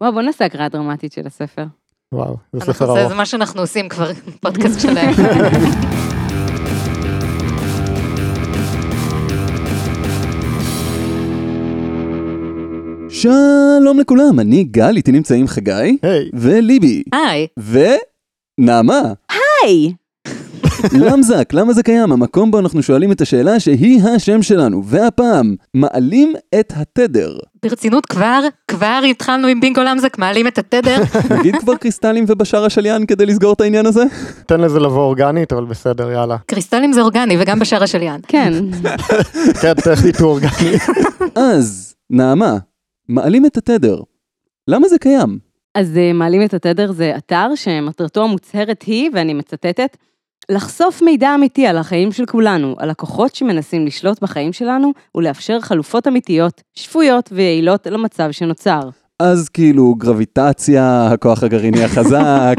וואו, בוא נעשה הקראה דרמטית של הספר. וואו, זה ספר זה ארוך. זה מה שאנחנו עושים כבר, פודקאסט שלהם. שלום לכולם, אני גל, איתי נמצאים חגי, היי, וליבי, היי, ונעמה. היי! למזק, למה זה קיים? המקום בו אנחנו שואלים את השאלה שהיא השם שלנו, והפעם, מעלים את התדר. ברצינות כבר, כבר התחלנו עם בינגו למזק, מעלים את התדר. נגיד כבר קריסטלים ובשאר השליין כדי לסגור את העניין הזה? תן לזה לבוא אורגנית, אבל בסדר, יאללה. קריסטלים זה אורגני וגם בשער השליין. כן, כן, טכנית הוא אורגני. אז, נעמה, מעלים את התדר. למה זה קיים? אז אה, מעלים את התדר זה אתר שמטרתו המוצהרת היא, ואני מצטטת, לחשוף מידע אמיתי על החיים של כולנו, על הכוחות שמנסים לשלוט בחיים שלנו ולאפשר חלופות אמיתיות, שפויות ויעילות למצב שנוצר. אז כאילו גרביטציה, הכוח הגרעיני החזק,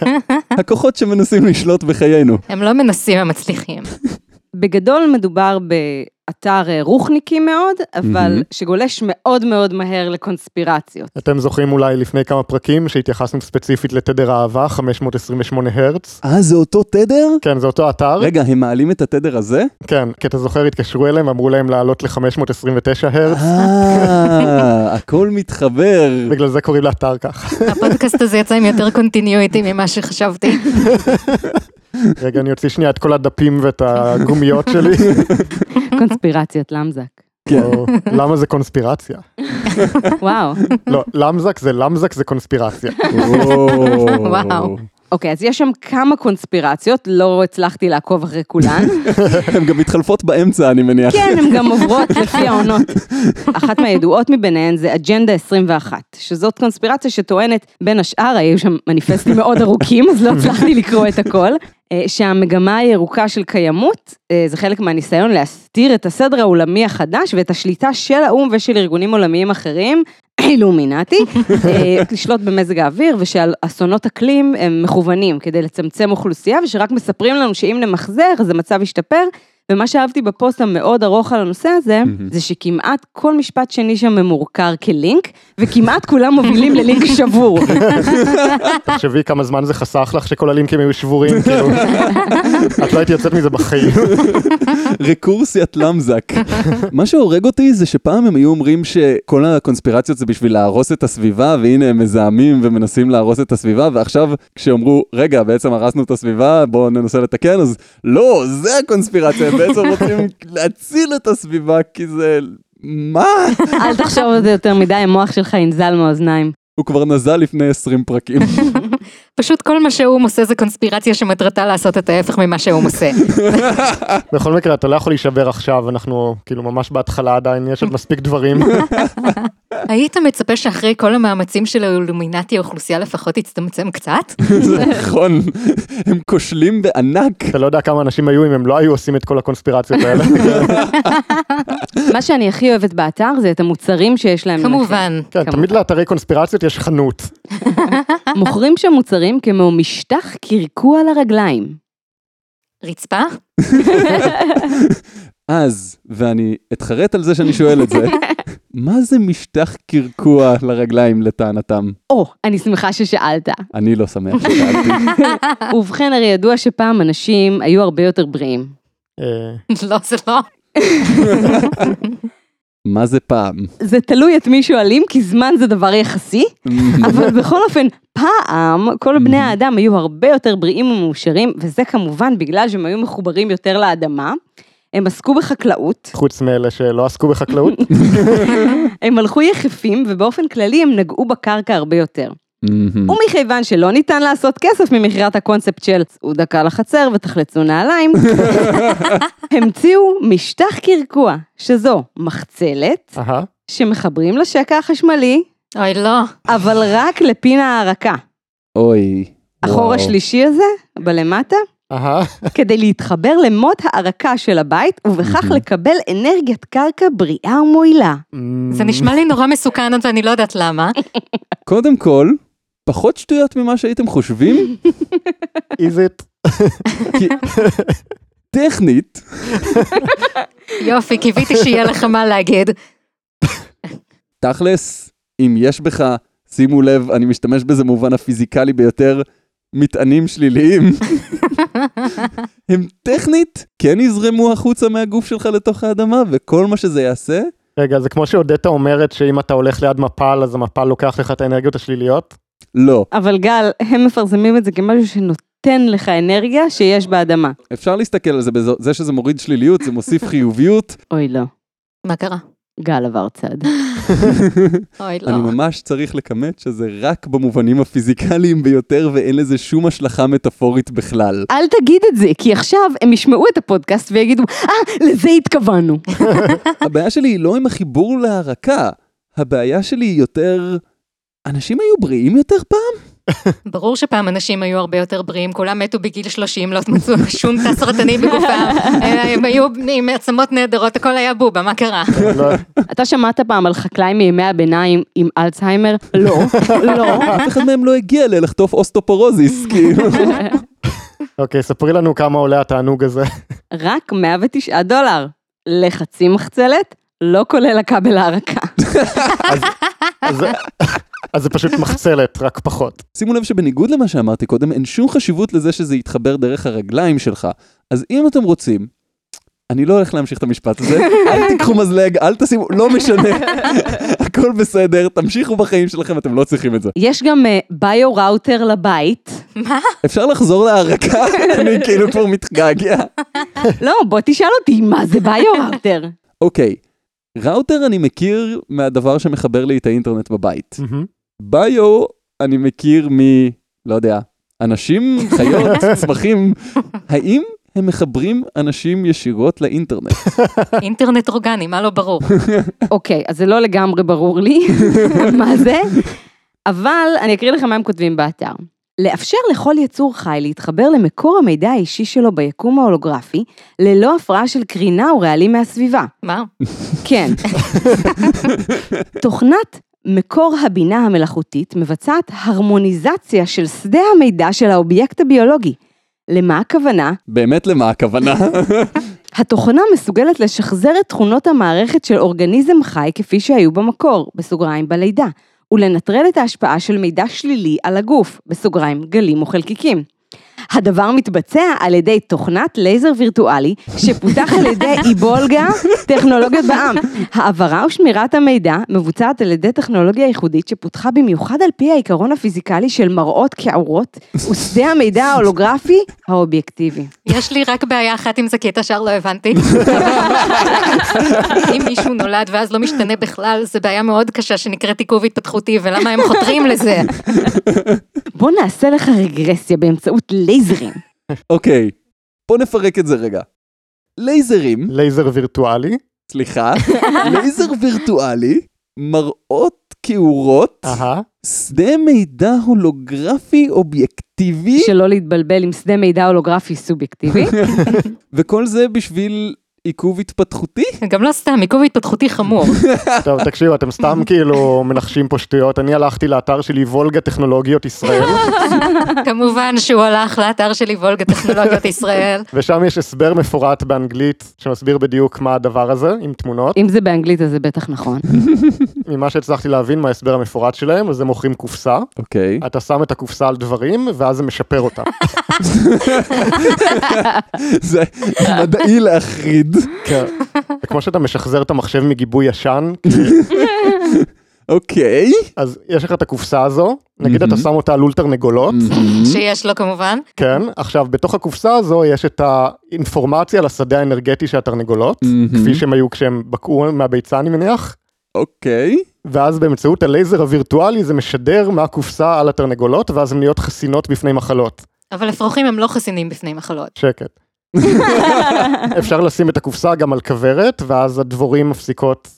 הכוחות שמנסים לשלוט בחיינו. הם לא מנסים, הם מצליחים. בגדול מדובר באתר אה, רוחניקי מאוד, אבל מהמם. שגולש מאוד מאוד מהר לקונספירציות. אתם זוכרים אולי לפני כמה פרקים שהתייחסנו ספציפית לתדר האהבה, 528 הרץ? אה, זה אותו תדר? כן, זה אותו אתר. רגע, הם מעלים את התדר הזה? כן, כי אתה זוכר, התקשרו אליהם, אמרו להם לעלות ל-529 הרץ, אה, הכל מתחבר. בגלל זה קוראים לאתר כך. הפודקאסט הזה יצא עם יותר continuity ממה שחשבתי. רגע, אני אוציא שנייה את כל הדפים ואת הגומיות שלי. קונספירציית למזק. כן. למה זה קונספירציה? וואו. לא, למזק זה למזק זה קונספירציה. וואו. אוקיי, אז יש שם כמה קונספירציות, לא הצלחתי לעקוב אחרי כולן. הן גם מתחלפות באמצע, אני מניח. כן, הן גם עוברות לפי העונות. אחת מהידועות מבניהן זה אג'נדה 21, שזאת קונספירציה שטוענת, בין השאר, היו שם מניפסטים מאוד ארוכים, אז לא הצלחתי לקרוא את הכל, אה, שהמגמה הירוקה של קיימות, אה, זה חלק מהניסיון להסתיר את הסדר העולמי החדש ואת השליטה של האו"ם ושל ארגונים עולמיים אחרים, אילומינטי, אה, לשלוט במזג האוויר ושאסונות אקלים הם מכוונים כדי לצמצם אוכלוסייה ושרק מספרים לנו שאם נמחזר אז המצב ישתפר. ומה שאהבתי בפוסט המאוד ארוך על הנושא הזה, זה שכמעט כל משפט שני שם ממורקר כלינק, וכמעט כולם מובילים ללינק שבור. תחשבי כמה זמן זה חסך לך שכל הלינקים היו שבורים, כאילו. את לא הייתי יוצאת מזה בחיים. רקורסיית למזק. מה שהורג אותי זה שפעם הם היו אומרים שכל הקונספירציות זה בשביל להרוס את הסביבה, והנה הם מזהמים ומנסים להרוס את הסביבה, ועכשיו כשאמרו, רגע, בעצם הרסנו את הסביבה, בואו ננסה לתקן, אז לא, זה הקונספירציה, הם בעצם רוצים להציל את הסביבה, כי זה... מה? אל תחשוב על זה יותר מדי, המוח שלך ינזל מהאוזניים. הוא כבר נזל לפני 20 פרקים. פשוט כל מה שהוא עושה זה קונספירציה שמטרתה לעשות את ההפך ממה שהוא עושה. בכל מקרה, אתה לא יכול להישבר עכשיו, אנחנו כאילו ממש בהתחלה עדיין, יש עוד מספיק דברים. היית מצפה שאחרי כל המאמצים של האילומינטי האוכלוסייה לפחות תצטמצם קצת? זה נכון, הם כושלים בענק. אתה לא יודע כמה אנשים היו אם הם לא היו עושים את כל הקונספירציות האלה. מה שאני הכי אוהבת באתר זה את המוצרים שיש להם. כמובן. כן, תמיד לאתרי קונספירציות יש חנות. מוכרים שם מוצרים כמו משטח קרקוע לרגליים. רצפה? אז, ואני אתחרט על זה שאני שואל את זה, מה זה משטח קרקוע לרגליים לטענתם? או, אני שמחה ששאלת. אני לא שמח ששאלתי. ובכן, הרי ידוע שפעם אנשים היו הרבה יותר בריאים. אה, לא, זה לא. מה זה פעם? זה תלוי את מי שואלים, כי זמן זה דבר יחסי, אבל בכל אופן, פעם כל בני האדם היו הרבה יותר בריאים ומאושרים, וזה כמובן בגלל שהם היו מחוברים יותר לאדמה. הם עסקו בחקלאות, חוץ מאלה שלא עסקו בחקלאות. הם הלכו יחפים, ובאופן כללי הם נגעו בקרקע הרבה יותר. מהמם. ומכיוון שלא ניתן לעשות כסף ממכירת הקונספט של צאו דקה לחצר ותחלצו נעליים, המציאו משטח קרקוע, שזו מחצלת, אהה, שמחברים לשקע החשמלי, אוי, לא. אבל רק לפינה הרכה. אוי. החור וואו. השלישי הזה, בלמטה, אהה, כדי להתחבר למוט הערקה של הבית, ובכך לקבל אנרגיית קרקע בריאה ומועילה. זה נשמע לי נורא מסוכן ואני לא יודעת למה. קודם כל, פחות שטויות ממה שהייתם חושבים, is it? טכנית, יופי, קיוויתי שיהיה לך מה להגיד. תכלס, אם יש בך שימו לב, אני משתמש בזה במובן הפיזיקלי ביותר, מטענים שליליים, הם טכנית כן יזרמו החוצה מהגוף שלך לתוך האדמה, וכל מה שזה יעשה, רגע, זה כמו שאודטה אומרת שאם אתה הולך ליד מפל, אז המפל לוקח לך את האנרגיות השליליות? לא. אבל גל, הם מפרסמים את זה כמשהו שנותן לך אנרגיה שיש באדמה. אפשר להסתכל על זה, זה שזה מוריד שליליות, זה מוסיף חיוביות. אוי לא, מה קרה? גל עבר צד. אוי, לא. אני ממש צריך לכמת שזה רק במובנים הפיזיקליים ביותר, ואין לזה שום השלכה מטאפורית בכלל. אל תגיד את זה, כי עכשיו הם ישמעו את הפודקאסט ויגידו, אה, לזה התכוונו. הבעיה שלי היא לא עם החיבור להרקה, הבעיה שלי היא יותר... אנשים היו בריאים יותר פעם? ברור שפעם אנשים היו הרבה יותר בריאים, כולם מתו בגיל 30, לא מצאו שום תא סרטני בגופם, הם היו עם עצמות נהדרות, הכל היה בובה, מה קרה? לא, אתה שמעת פעם על חקלאי מימי הביניים עם אלצהיימר? לא, לא. אף אחד מהם לא הגיע ללחטוף אוסטופורוזיס, כאילו. אוקיי, ספרי לנו כמה עולה התענוג הזה. רק 109 דולר. לחצי מחצלת, לא כולל הכבל ההרקה. אז זה- פשוט מחצלת, רק פחות. שימו לב שבניגוד למה שאמרתי קודם, אין שום חשיבות לזה שזה יתחבר דרך הרגליים שלך. אז אם אתם רוצים, אני לא הולך להמשיך את המשפט הזה, אל תיקחו מזלג, אל תשימו, לא משנה, הכל בסדר, תמשיכו בחיים שלכם, אתם לא צריכים את זה. יש גם ביו ראוטר לבית. מה? אפשר לחזור להרקה? אני כאילו כבר מתגעגע. לא, בוא תשאל אותי, מה זה ביו ראוטר? אוקיי, ראוטר אני מכיר מהדבר שמחבר לי את האינטרנט בבית. ביו אני מכיר מ... לא יודע, אנשים, חיות, צמחים. האם הם מחברים אנשים ישירות לאינטרנט? אינטרנט אורגני, מה לא ברור? אוקיי, אז זה לא לגמרי ברור לי מה זה, אבל אני אקריא לכם מה הם כותבים באתר. לאפשר לכל יצור חי להתחבר למקור המידע האישי שלו ביקום ההולוגרפי, ללא הפרעה של קרינה ורעלים מהסביבה. מה? כן. תוכנת מקור הבינה המלאכותית מבצעת הרמוניזציה של שדה המידע של האובייקט הביולוגי. למה הכוונה? באמת למה הכוונה? התוכנה מסוגלת לשחזר את תכונות המערכת של אורגניזם חי כפי שהיו במקור, בסוגריים בלידה, ולנטרל את ההשפעה של מידע שלילי על הגוף, בסוגריים גלים או חלקיקים. הדבר מתבצע על ידי תוכנת לייזר וירטואלי שפותח על ידי איבולגה טכנולוגיות בע"מ. העברה ושמירת המידע מבוצעת על ידי טכנולוגיה ייחודית שפותחה במיוחד על פי העיקרון הפיזיקלי של מראות כעורות ושדה המידע ההולוגרפי האובייקטיבי. יש לי רק בעיה אחת עם זה, כי את השאר לא הבנתי. אם מישהו נולד ואז לא משתנה בכלל, זו בעיה מאוד קשה שנקראת עיכוב התפתחותי, ולמה הם חותרים לזה? בוא נעשה לך רגרסיה באמצעות לייזרים. אוקיי, בוא נפרק את זה רגע. לייזרים, לייזר וירטואלי. סליחה, לייזר וירטואלי, מראות קעורות, אהה. שדה מידע הולוגרפי אובייקטיבי, שלא להתבלבל עם שדה מידע הולוגרפי סובייקטיבי. וכל זה בשביל עיכוב התפתחותי? גם לא סתם, עיכוב התפתחותי חמור. טוב, תקשיבו, אתם סתם כאילו מנחשים פה שטויות. אני הלכתי לאתר שלי וולגה טכנולוגיות ישראל, כמובן שהוא הלך לאתר שלי וולגה טכנולוגיות ישראל. ושם יש הסבר מפורט באנגלית שמסביר בדיוק מה הדבר הזה, עם תמונות. אם זה באנגלית אז זה בטח נכון. ממה שהצלחתי להבין מההסבר המפורט שלהם, אז הם מוכרים קופסה, אוקיי. אתה שם את הקופסה על דברים, ואז זה משפר אותם. זה מדעי להחריד. כן. זה כמו שאתה משחזר את המחשב מגיבוי ישן, אוקיי. אז יש לך את הקופסה הזו, נגיד אתה שם אותה על אולטרנגולות, שיש לו כמובן. כן, עכשיו בתוך הקופסה הזו יש את האינפורמציה על השדה האנרגטי של התרנגולות, כפי שהם היו כשהם בקעו מהביצה אני מניח, אוקיי. ואז באמצעות הלייזר הווירטואלי זה משדר מהקופסה על התרנגולות, ואז הן נהיות חסינות בפני מחלות. אבל אפרוחים הם לא חסינים בפני מחלות. שקט. אפשר לשים את הקופסה גם על כוורת, ואז הדבורים מפסיקות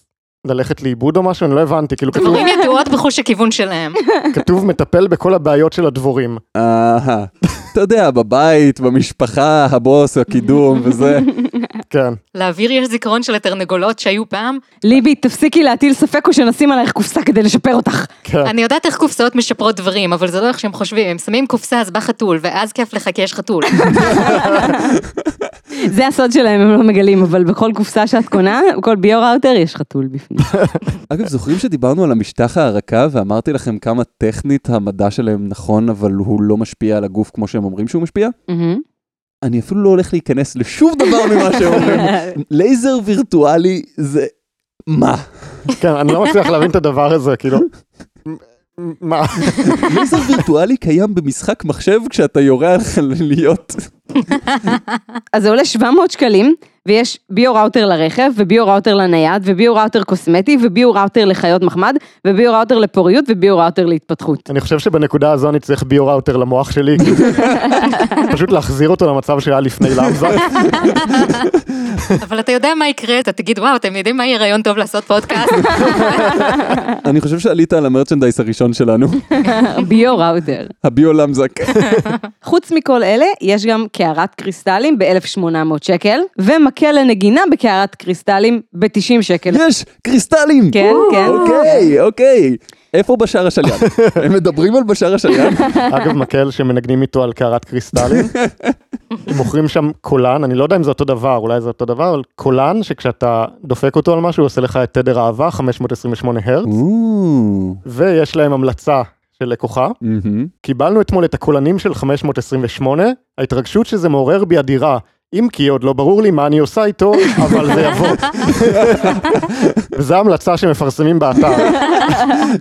ללכת לאיבוד או משהו, אני לא הבנתי, כאילו כתוב, דבורים ידועות בחוש הכיוון שלהם. כתוב מטפל בכל הבעיות של הדבורים. אהה. אתה יודע, בבית, במשפחה, הבוס, הקידום וזה. כן. לאוויר יש זיכרון של התרנגולות שהיו פעם. ליבי, תפסיקי להטיל ספק או שנשים עלייך קופסה כדי לשפר אותך. כן. אני יודעת איך קופסאות משפרות דברים, אבל זה לא איך שהם חושבים. הם שמים קופסה אז בא חתול, ואז כיף לך כי יש חתול. זה הסוד שלהם, הם לא מגלים, אבל בכל קופסה שאת קונה, בכל ביו-ראוטר יש חתול בפנים. אגב, זוכרים שדיברנו על המשטח ההרקה ואמרתי לכם כמה טכנית המדע שלהם נכון, אבל הוא לא משפיע על הגוף כמו שהם אומרים שהוא משפיע? מהמם. אני אפילו לא הולך להיכנס לשום דבר ממה שהם אומרים. לייזר וירטואלי זה... מה? כן, אני לא מצליח להבין את הדבר הזה, כאילו... מה? לייזר וירטואלי קיים במשחק מחשב כשאתה יורה על חלליות. אז זה עולה 700 שקלים, ויש ביו-ראוטר לרכב, וביו-ראוטר לנייד, וביו-ראוטר קוסמטי, וביו-ראוטר לחיות מחמד, וביו-ראוטר לפוריות, וביו-ראוטר להתפתחות. אני חושב שבנקודה הזו אני צריך ביו-ראוטר למוח שלי. פשוט להחזיר אותו למצב שהיה לפני למזק. אבל אתה יודע מה יקרה, אתה תגיד, וואו, אתם יודעים מה יהיה רעיון טוב לעשות פודקאסט? אני חושב שעלית על המרצ'נדייס הראשון שלנו, ביו-ראוטר. הביו למזק. חוץ מכל אלה, יש גם קערת קריסטלים ב-1800 שקל, ומקל לנגינה בקערת קריסטלים ב-90 שקל. יש, קריסטלים! כן, כן. אוקיי, אוקיי. איפה בשאר השליין? הם מדברים על בשאר השליין? אגב, מקל שמנגנים איתו על קערת קריסטלים. הם מוכרים שם קולן, אני לא יודע אם זה אותו דבר, אולי זה אותו דבר, אבל קולן שכשאתה דופק אותו על משהו, הוא עושה לך את תדר אהבה, 528 הרץ, ויש להם המלצה של לקוחה. מהמם. קיבלנו אתמול את הקולנים של 528, ההתרגשות שזה מעורר בי אדירה. אם כי עוד לא ברור לי מה אני עושה איתו, אבל זה יבוא. וזו ההמלצה שמפרסמים באתר,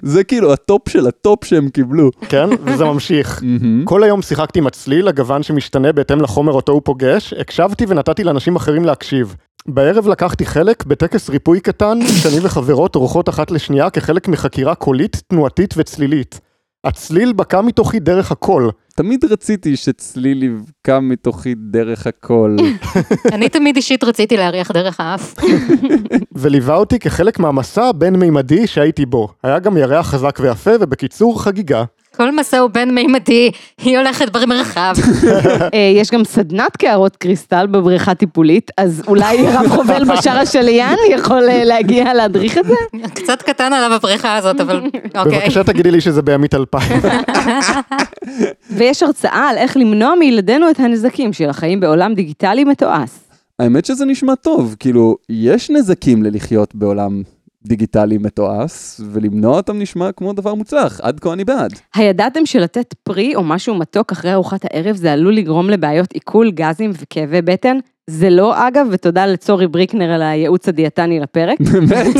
זה כאילו הטופ של הטופ שהם קיבלו. כן? וזה ממשיך. כל היום שיחקתי עם הצליל, הגוון שמשתנה בהתאם לחומר אותו הוא פוגש, הקשבתי ונתתי לאנשים אחרים להקשיב. בערב לקחתי חלק בטקס ריפוי קטן, שאני וחברות עורכות אחת לשנייה כחלק מחקירה קולית, תנועתית וצלילית. הצליל בקע מתוכי דרך הקול. תמיד רציתי שצליל יבקע מתוכי דרך הקול. אני תמיד אישית רציתי להריח דרך האף. וליווה אותי כחלק מהמסע הבין-מימדי שהייתי בו. היה גם ירח חזק ויפה, ובקיצור חגיגה. כל מסע הוא בין-מימדי, היא הולכת במרחב. אה, יש גם סדנת קערות קריסטל בבריכה טיפולית, אז אולי רב חובל בשער השליין יכול אה, להגיע להדריך את זה? קצת קטן עליו הבריכה הזאת, אבל אוקיי. בבקשה תגידי לי שזה בימית אלפיים. ויש הרצאה על איך למנוע מילדינו את הנזקים של החיים בעולם דיגיטלי מתועש. האמת שזה נשמע טוב, כאילו, יש נזקים ללחיות בעולם דיגיטלי מתועש, ולמנוע אותם נשמע כמו דבר מוצלח, עד כה אני בעד. הידעתם שלתת פרי או משהו מתוק אחרי ארוחת הערב זה עלול לגרום לבעיות עיכול, גזים וכאבי בטן? זה לא אגב, ותודה לצורי בריקנר על הייעוץ הדיאטני לפרק. באמת?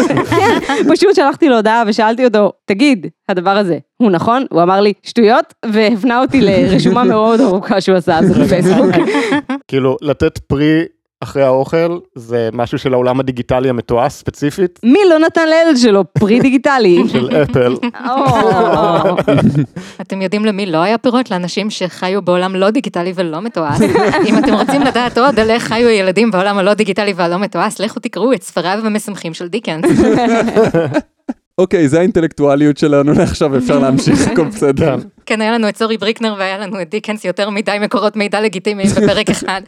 פשוט שלחתי לו הודעה ושאלתי אותו, תגיד, הדבר הזה, הוא נכון? הוא אמר לי, שטויות, והפנה אותי לרשומה מאוד ארוכה שהוא עשה זה בפייסבוק. כאילו, לתת פרי אחרי האוכל, זה משהו של העולם הדיגיטלי המתועש ספציפית, מי לא נתן לילד שלו פרי דיגיטלי? של אפל. אתם יודעים למי לא היה פירות? לאנשים שחיו בעולם לא דיגיטלי ולא מתועש. אם אתם רוצים לדעת עוד על איך חיו ילדים בעולם הלא דיגיטלי והלא מתועש, לכו תקראו את ספריו המשמחים של דיקנס. אוקיי, זה האינטלקטואליות שלנו לעכשיו, אפשר להמשיך, הכל בסדר. כן. כן, היה לנו את סורי בריקנר והיה לנו את דיקנס, יותר מדי מקורות מידע לגיטימיים בפרק אחד.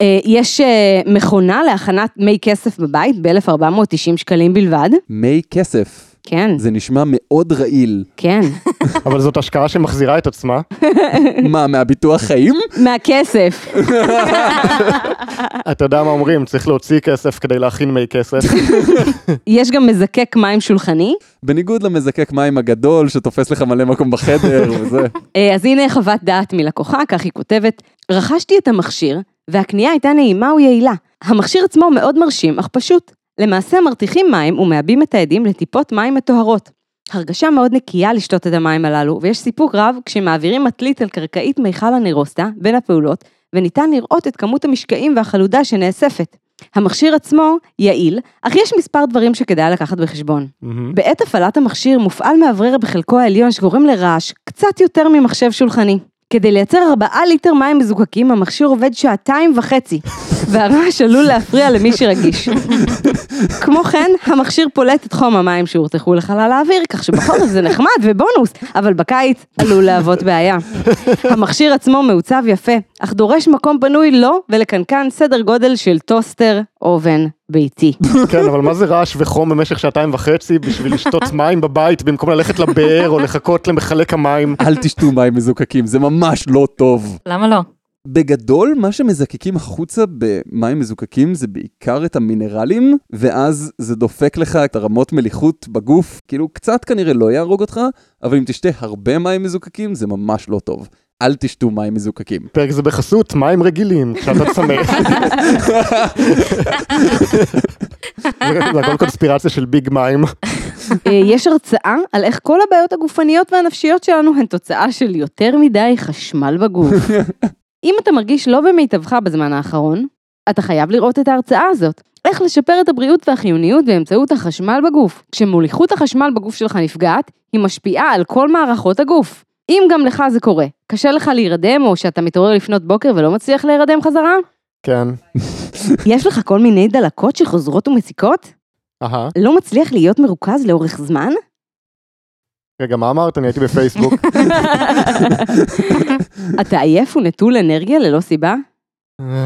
אה, יש אה, מכונה להכנת מי כסף בבית ב-1490 שקלים בלבד. מי כסף. כן, זה נשמע מאוד רעיל. כן. אבל זאת השקעה שמחזירה את עצמה. מה, מהביטוח חיים? מהכסף. אתה יודע מה אומרים, צריך להוציא כסף כדי להכין מי כסף. יש גם מזקק מים שולחני. בניגוד למזקק מים הגדול שתופס לך מלא מקום בחדר וזה. אה, אז הנה חוות דעת מלקוחה, כך היא כותבת, רכשתי את המכשיר, והקנייה הייתה נעימה ויעילה. המכשיר עצמו מאוד מרשים, אך פשוט. למעשה מרתיחים מים ומעבים את העדים לטיפות מים מטוהרות. הרגשה מאוד נקייה לשתות את המים הללו, ויש סיפוק רב כשמעבירים מטלית על קרקעית מיכל הנירוסטה בין הפעולות, וניתן לראות את כמות המשקעים והחלודה שנאספת. המכשיר עצמו יעיל, אך יש מספר דברים שכדאי לקחת בחשבון. מהמם. בעת הפעלת המכשיר מופעל מאוורר בחלקו העליון שגורם לרעש קצת יותר ממחשב שולחני. כדי לייצר 4 ליטר מים מזוקקים, המכשיר עובד שעתיים וחצי, והרעש עלול להפריע למי שרגיש. כמו כן, המכשיר פולט את חום המים שהורתחו לחלל האוויר, כך שבחורף זה נחמד ובונוס, אבל בקיץ עלול להוות בעיה. המכשיר עצמו מעוצב יפה, אך דורש מקום פנוי לו ולקנקן סדר גודל של טוסטר אובן ביתי. כן, אבל מה זה רעש וחום במשך שעתיים וחצי בשביל לשתות מים בבית במקום ללכת לבאר או לחכות למחלק המים? אל תשתו מים מזוקקים, זה ממש לא טוב. למה לא? בגדול, מה שמזקקים החוצה במים מזוקקים זה בעיקר את המינרלים, ואז זה דופק לך את הרמות מליחות בגוף. כאילו, קצת כנראה לא יהרוג אותך, אבל אם תשתה הרבה מים מזוקקים, זה ממש לא טוב. אל תשתו מים מזוקקים. פרק זה בחסות מים רגילים, כשאתה צמא. זה הכל קונספירציה של ביג מים. אה, יש הרצאה על איך כל הבעיות הגופניות והנפשיות שלנו הן תוצאה של יותר מדי חשמל בגוף. אם אתה מרגיש לא במיטבך בזמן האחרון, אתה חייב לראות את ההרצאה הזאת. איך לשפר את הבריאות והחיוניות באמצעות החשמל בגוף. כשמוליכות החשמל בגוף שלך נפגעת, היא משפיעה על כל מערכות הגוף. אם גם לך זה קורה, קשה לך להירדם או שאתה מתעורר לפנות בוקר ולא מצליח להירדם חזרה? כן. יש לך כל מיני דלקות שחוזרות ומציקות? אהה. לא מצליח להיות מרוכז לאורך זמן? רגע, מה אמרת? אני הייתי בפייסבוק. אתה עייף ונטול אנרגיה ללא סיבה?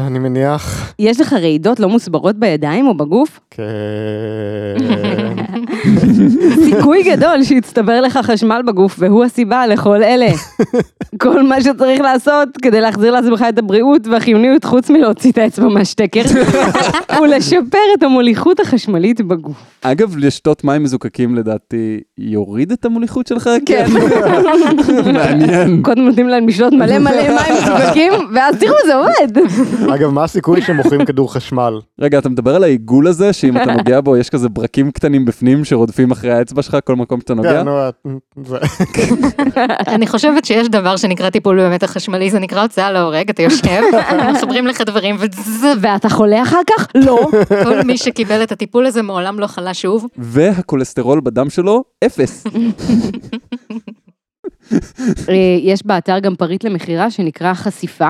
אני מניח, יש לך רעידות לא מוסברות בידיים או בגוף? כן. סיכוי גדול שיצטבר לך חשמל בגוף והוא הסיבה לכל אלה. כל מה שצריך לעשות כדי להחזיר לעצמך את הבריאות והחיוניות חוץ מלהוציא את האצבע מהשטקר, הוא לשפר את המוליכות החשמלית בגוף. אגב, לשתות מים מזוקקים לדעתי יוריד את המוליכות שלך? כן. מעניין. קודם נותנים להם לשתות מלא מלא מים מסוגקים, ואז תראו זה עובד. אגב, מה הסיכוי שמוכרים כדור חשמל? רגע, אתה מדבר על העיגול הזה, שאם אתה נוגע בו, יש כזה ברקים קטנים בפנים שרודפים אחרי האצבע שלך כל מקום שאתה נוגע? כן, נו, את- זה- אני חושבת שיש דבר שנקרא טיפול במתח חשמלי, זה נקרא הוצאה להורג, אתה יושב, מחברים לך דברים. ואתה חולה אחר כך? לא. כל מי שקיבל את הטיפול הזה מעולם לא חלה שוב. והכולסטרול בדם שלו, אפס. אה, יש באתר גם פריט למכירה שנקרא חשיפה,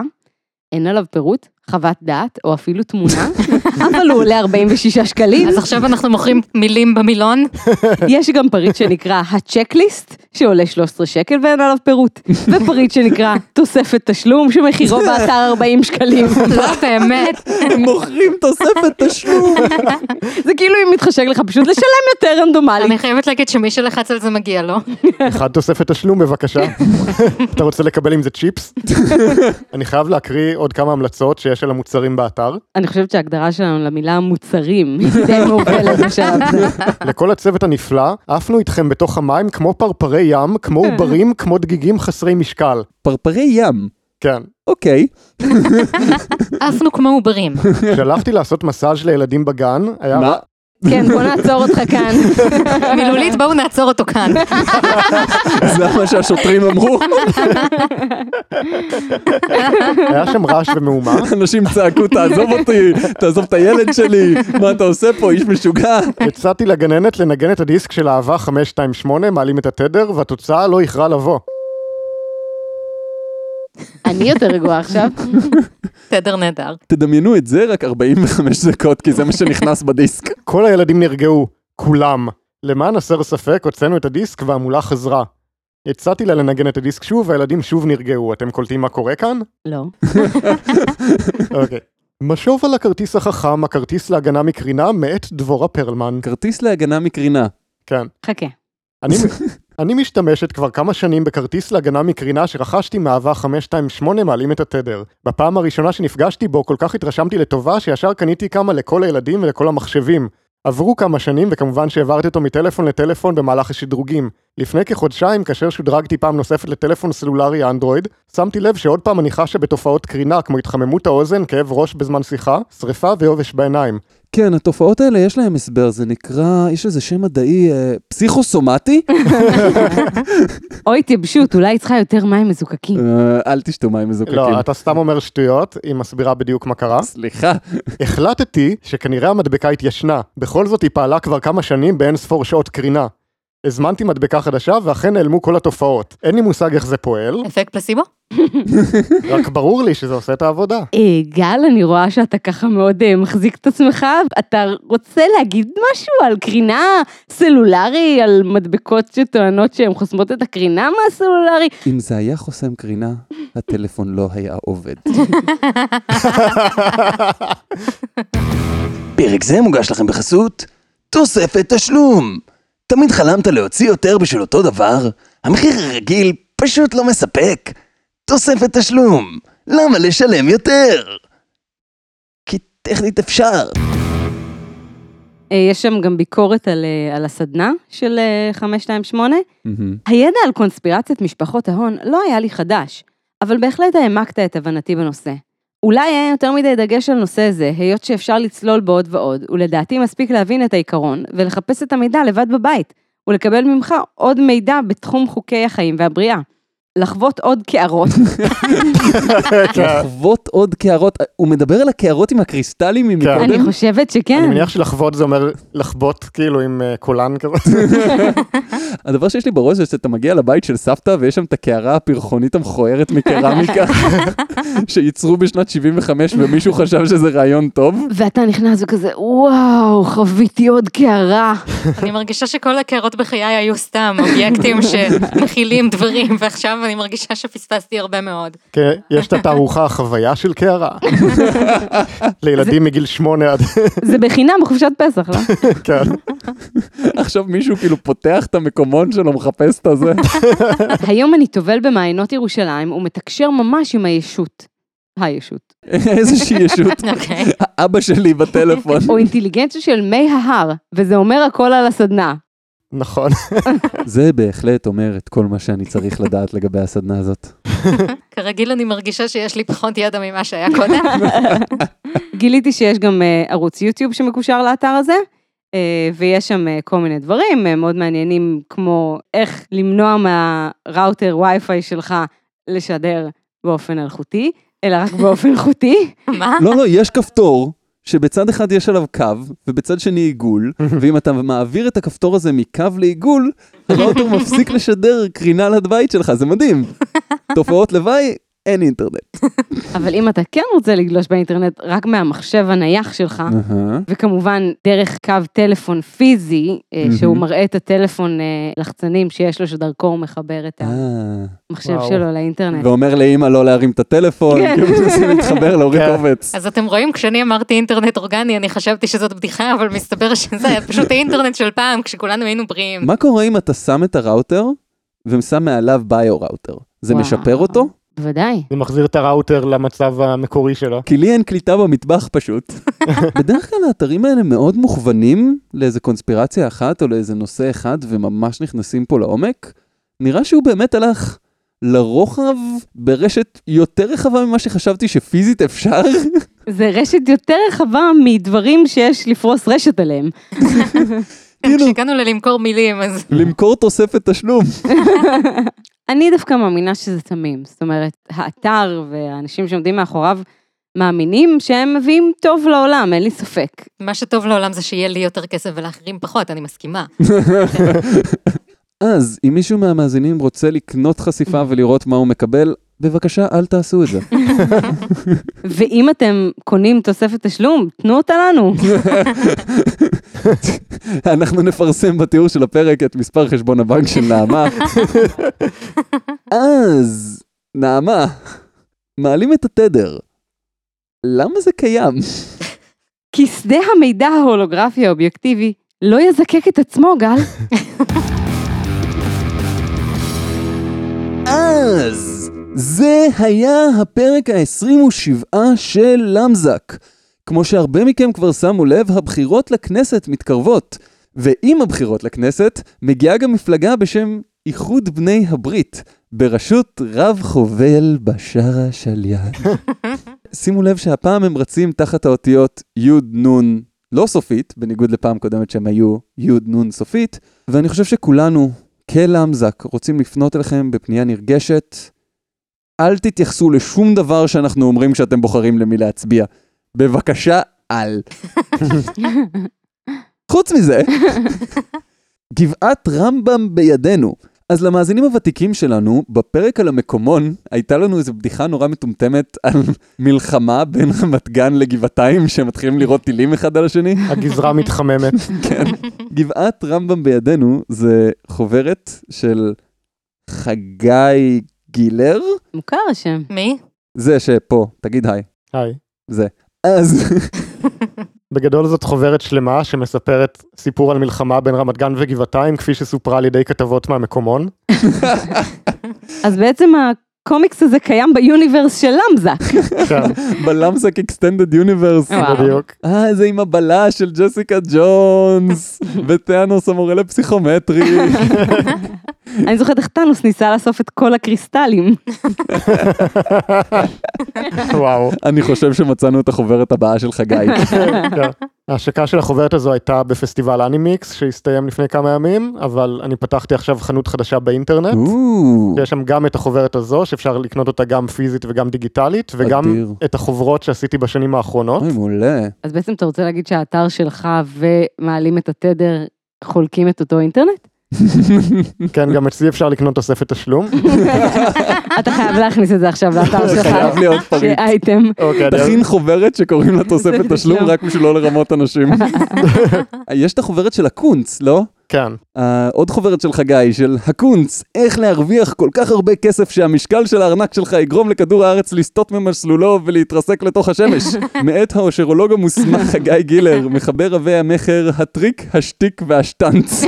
אין עליו פירוט, חוות דעת או אפילו תמונה, אבל הוא עולה 46 שקלים. אז עכשיו אנחנו מוכרים מילים במילון. יש גם פריט שנקרא הצ'קליסט, שעולה 13 שקל ואין עליו פירוט. ופריט שנקרא תוספת תשלום, שמחירו באתר 40 שקלים. לא באמת. מוכרים תוספת תשלום. זה כאילו אם מתחשק לך פשוט לשלם יותר רנדומלי. אני חייבת להגיד שמי שלחץ על זה מגיע לו. אחד תוספת תשלום בבקשה. אתה רוצה לקבל עם זה צ'יפס? אני חייב להקריא עוד כמה המלצות שיש על המוצרים באתר. אני חושבת שההגדרה שלנו למילה מוצרים היא די מעורפלת בשלב זה. לכל הצוות הנפלא, עפנו איתכם בתוך המים כמו פרפרי ים, כמו עוברים, כמו דגיגים חסרי משקל. פרפרי ים. כן. אוקיי. עפנו כמו עוברים. כשהלכתי לעשות מסאז' לילדים בגן, היה... מה? כן, בוא נעצור אותך כאן. מילולית בואו נעצור אותו כאן. זה מה שהשוטרים אמרו. היה שם רעש ומהומה. אנשים צעקו, תעזוב אותי, תעזוב את הילד שלי, מה אתה עושה פה, איש משוגע. הצעתי לגננת לנגן את הדיסק של אהבה 528, מעלים את התדר, והתוצאה לא איחרה לבוא. אני יותר רגועה עכשיו. תדר נהדר. תדמיינו את זה רק 45 דקות, כי זה מה שנכנס בדיסק. כל הילדים נרגעו, כולם. למען הסר ספק, הוצאנו את הדיסק והמולה חזרה. הצעתי לה לנגן את הדיסק שוב, והילדים שוב נרגעו. אתם קולטים מה קורה כאן? לא. אוקיי. משוב על הכרטיס החכם, הכרטיס להגנה מקרינה, מאת דבורה פרלמן. כרטיס להגנה מקרינה. כן. חכה. אני, אני משתמשת כבר כמה שנים בכרטיס להגנה מקרינה שרכשתי מאהבה 528 מעלים את התדר. בפעם הראשונה שנפגשתי בו כל כך התרשמתי לטובה שישר קניתי כמה לכל הילדים ולכל המחשבים. עברו כמה שנים וכמובן שהעברתי אותו מטלפון לטלפון במהלך השדרוגים. לפני כחודשיים, כאשר שודרגתי פעם נוספת לטלפון סלולרי אנדרואיד, שמתי לב שעוד פעם אני חשה בתופעות קרינה כמו התחממות האוזן, כאב ראש בזמן שיחה, שריפה ויובש בעיניים. כן, התופעות האלה יש להם הסבר, זה נקרא, יש איזה שם מדעי, אה, פסיכוסומטי? או התייבשות, אולי היא צריכה יותר מים מזוקקים. אה, אל תשתו מים מזוקקים. לא, אתה סתם אומר שטויות, היא מסבירה בדיוק מה קרה. סליחה. החלטתי שכנראה המדבקה התיישנה, בכל זאת היא פעלה כבר כמה שנים באין ספור שעות קרינה. הזמנתי מדבקה חדשה ואכן נעלמו כל התופעות. אין לי מושג איך זה פועל, אפקט פלסיבו? רק ברור לי שזה עושה את העבודה. אה, גל, אני רואה שאתה ככה מאוד אה, מחזיק את עצמך. אתה רוצה להגיד משהו על קרינה סלולרי, על מדבקות שטוענות שהן חוסמות את הקרינה מהסלולרי? אם זה היה חוסם קרינה, הטלפון לא היה עובד. פרק זה מוגש לכם בחסות תוספת תשלום. תמיד חלמת להוציא יותר בשביל אותו דבר? המחיר הרגיל פשוט לא מספק. תוספת תשלום. למה לשלם יותר? כי טכנית אפשר. אה, יש שם גם ביקורת על, אה, על הסדנה של אה, 528. מהמם. הידע על קונספירציית משפחות ההון לא היה לי חדש, אבל בהחלט העמקת את הבנתי בנושא. אולי היה יותר מדי דגש על נושא זה, היות שאפשר לצלול בו עוד ועוד, ולדעתי מספיק להבין את העיקרון, ולחפש את המידע לבד בבית, ולקבל ממך עוד מידע בתחום חוקי החיים והבריאה. לחוות עוד קערות, כן. לחוות עוד קערות, הוא מדבר על הקערות עם הקריסטלים כן. ממקודם? אני חושבת שכן. אני מניח שלחוות זה אומר לחבוט כאילו עם אה, קולן כזה. הדבר שיש לי בראש זה שאתה מגיע לבית של סבתא ויש שם את הקערה הפרחונית המכוערת מקרמיקה שייצרו בשנת 75 ומישהו חשב שזה רעיון טוב. ואתה נכנס וכזה, וואו, חוויתי עוד קערה. אני מרגישה שכל הקערות בחיי היו סתם אובייקטים שמכילים דברים, ועכשיו אני מרגישה שפספסתי הרבה מאוד. כן, יש את התערוכה החוויה של קערה. לילדים מגיל שמונה עד... זה בחינם בחופשת פסח, לא? כן. עכשיו מישהו כאילו פותח את המקומון שלו, מחפש את הזה. היום אני טובל במעיינות ירושלים ומתקשר ממש עם הישות. הישות. איזושהי ישות. אוקיי. האבא שלי בטלפון. או אינטליגנציה של מי ההר, וזה אומר הכל על הסדנה. נכון. זה בהחלט אומר את כל מה שאני צריך לדעת לגבי הסדנה הזאת. כרגיל אני מרגישה שיש לי פחות ידע ממה שהיה קודם. גיליתי שיש גם אה, ערוץ יוטיוב שמקושר לאתר הזה, אה, ויש שם אה, כל מיני דברים מאוד מעניינים, כמו איך למנוע מהראוטר וי-פיי שלך לשדר באופן אלחוטי, אלא רק באופן חוטי. מה? לא, לא, יש כפתור שבצד אחד יש עליו קו, ובצד שני עיגול, ואם אתה מעביר את הכפתור הזה מקו לעיגול, הראוטר מפסיק לשדר קרינה לבית שלך, זה מדהים. תופעות לוואי, אין אינטרנט. אבל אם אתה כן רוצה לגלוש באינטרנט רק מהמחשב הנייח שלך. וכמובן דרך קו טלפון פיזי, אה. שהוא מראה את הטלפון אה, לחצנים שיש לו, שדרכו הוא מחבר את אה. המחשב. שלו לאינטרנט. ואומר לאמא לא להרים את הטלפון, כן. כי הם מנסים להתחבר להוריד כן. קובץ. אז אתם רואים, כשאני אמרתי אינטרנט אורגני, אני חשבתי שזאת בדיחה, אבל מסתבר שזה היה פשוט האינטרנט של פעם, כשכולנו היינו בריאים. מה קורה אם אתה שם את הראוטר, ושם מעליו ביו ראוטר? זה וואו. משפר אותו? בוודאי. זה מחזיר את הראוטר למצב המקורי שלו. כי לי אין קליטה במטבח פשוט. בדרך כלל האתרים האלה מאוד מוכוונים לאיזה קונספירציה אחת או לאיזה נושא אחד וממש נכנסים פה לעומק. נראה שהוא באמת הלך לרוחב ברשת יותר רחבה ממה שחשבתי שפיזית אפשר. זה רשת יותר רחבה מדברים שיש לפרוס רשת עליהם. כן, כאילו- כשהגענו ללמכור מילים, אז למכור תוספת תשלום. אני דווקא מאמינה שזה תמים. זאת אומרת, האתר והאנשים שעומדים מאחוריו מאמינים שהם מביאים טוב לעולם, אין לי ספק. מה שטוב לעולם זה שיהיה לי יותר כסף ולאחרים פחות, אני מסכימה. אז אם מישהו מהמאזינים רוצה לקנות חשיפה ולראות מה הוא מקבל, בבקשה אל תעשו את זה. ואם אתם קונים תוספת תשלום, תנו אותה לנו. אנחנו נפרסם בתיאור של הפרק את מספר חשבון הבנק של נעמה. אז, נעמה, מעלים את התדר. למה זה קיים? כי שדה המידע ההולוגרפי האובייקטיבי לא יזקק את עצמו, גל. אז, זה היה הפרק ה-27 של למזק. כמו שהרבה מכם כבר שמו לב, הבחירות לכנסת מתקרבות. ועם הבחירות לכנסת, מגיעה גם מפלגה בשם איחוד בני הברית, בראשות רב חובל בשארה שליין. שימו לב שהפעם הם רצים תחת האותיות י' נ' לא סופית, בניגוד לפעם קודמת שהם היו י' נ' סופית, ואני חושב שכולנו, כלמזק, רוצים לפנות אליכם בפנייה נרגשת. אל תתייחסו לשום דבר שאנחנו אומרים כשאתם בוחרים למי להצביע. בבקשה, אל. חוץ מזה, גבעת רמב"ם בידינו. אז למאזינים הוותיקים שלנו, בפרק על המקומון, הייתה לנו איזו בדיחה נורא מטומטמת על מלחמה בין רמת גן לגבעתיים, שמתחילים לירות טילים אחד על השני. הגזרה מתחממת. כן. גבעת רמב"ם בידינו זה חוברת של חגי גילר, מוכר השם. מי? זה שפה, תגיד היי, היי. זה. אז, בגדול זאת חוברת שלמה שמספרת סיפור על מלחמה בין רמת גן וגבעתיים, כפי שסופרה על ידי כתבות מהמקומון. אז בעצם הקומיקס הזה קיים ב universe של למזק. כן, בלמזק extended universe. בדיוק. אה, זה עם הבלש של ג'סיקה ג'ונס, ותאנוס המורה לפסיכומטרי. אני זוכרת איך תאנוס ניסה לאסוף את כל הקריסטלים. וואו. אני חושב שמצאנו את החוברת הבאה של חגי. ההשקה של החוברת הזו הייתה בפסטיבל אנימיקס שהסתיים לפני כמה ימים, אבל אני פתחתי עכשיו חנות חדשה באינטרנט. יש שם גם את החוברת הזו שאפשר לקנות אותה גם פיזית וגם דיגיטלית וגם אדיר. את החוברות שעשיתי בשנים האחרונות. אוי, מעולה. אז בעצם אתה רוצה להגיד שהאתר שלך ומעלים את התדר חולקים את אותו אינטרנט? כן, גם אצלי אפשר לקנות תוספת תשלום. אתה חייב להכניס את זה עכשיו לאתר זה שלך. חייב להיות פריט. אייטם. אוקיי, תכין חוברת שקוראים לה תוספת תשלום רק בשביל לא לרמות אנשים. יש את החוברת של הקונץ, לא? כן, אה, עוד חוברת של חגי, של הקונץ, איך להרוויח כל כך הרבה כסף שהמשקל של הארנק שלך יגרום לכדור הארץ לסטות ממסלולו ולהתרסק לתוך השמש. מאת האושרולוג המוסמך חגי גילר, מחבר רבי המכר, הטריק, השטיק והשטנץ.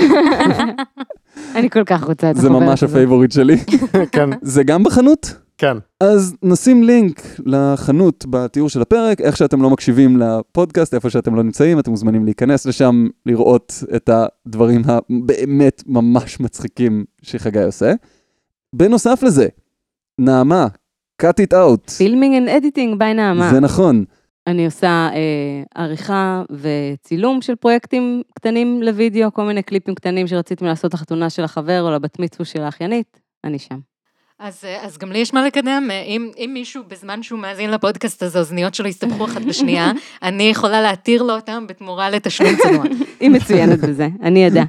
אני כל כך רוצה את זה החוברת ממש הזאת. ה favorite שלי. כן, זה גם בחנות? כן. אז נשים לינק לחנות בתיאור של הפרק, איך שאתם לא מקשיבים לפודקאסט, איפה שאתם לא נמצאים, אתם מוזמנים להיכנס לשם, לראות את הדברים הבאמת ממש מצחיקים שחגי עושה. בנוסף לזה, נעמה, cut it out. Filming and editing by נעמה. זה נכון. אני עושה אה, עריכה וצילום של פרויקטים קטנים לוידאו, כל מיני קליפים קטנים שרציתם לעשות לחתונה של החבר או לבת מצווה של האחיינית, אני שם. אז, אה, אז גם לי יש מה לקדם, אה, אם, אם מישהו בזמן שהוא מאזין לפודקאסט הזה, האוזניות שלו יסתבכו אחת בשנייה, אני יכולה להתיר לו אותם בתמורה לתשלום צנוע. היא מצוינת בזה, אני אדע.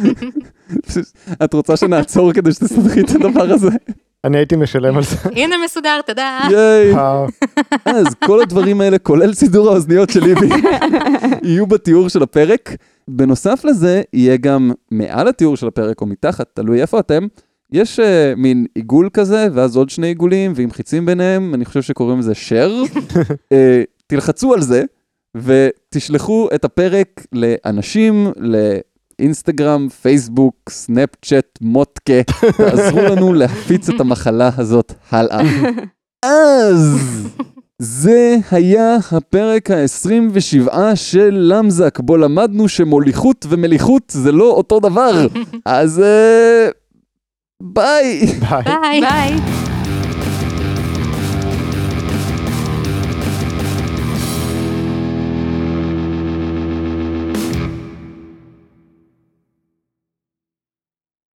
את רוצה שנעצור כדי שתסתדרי את הדבר הזה? אני הייתי משלם על זה. הנה מסודר, תודה. ייי. אה, אז כל הדברים האלה, כולל סידור האוזניות של ליבי, יהיו בתיאור של הפרק. בנוסף לזה, יהיה גם מעל התיאור של הפרק, או מתחת, תלוי איפה אתם, יש uh, מין עיגול כזה, ואז עוד שני עיגולים, ועם חיצים ביניהם, אני חושב שקוראים לזה share. uh, תלחצו על זה, ותשלחו את הפרק לאנשים, לאינסטגרם, פייסבוק, סנאפצ'אט, מוטקה, תעזרו לנו להפיץ את המחלה הזאת הלאה. אז זה היה הפרק ה-27 של למזק, בו למדנו שמוליכות ומליכות זה לא אותו דבר. אז אה, ביי. ביי. ביי. ביי.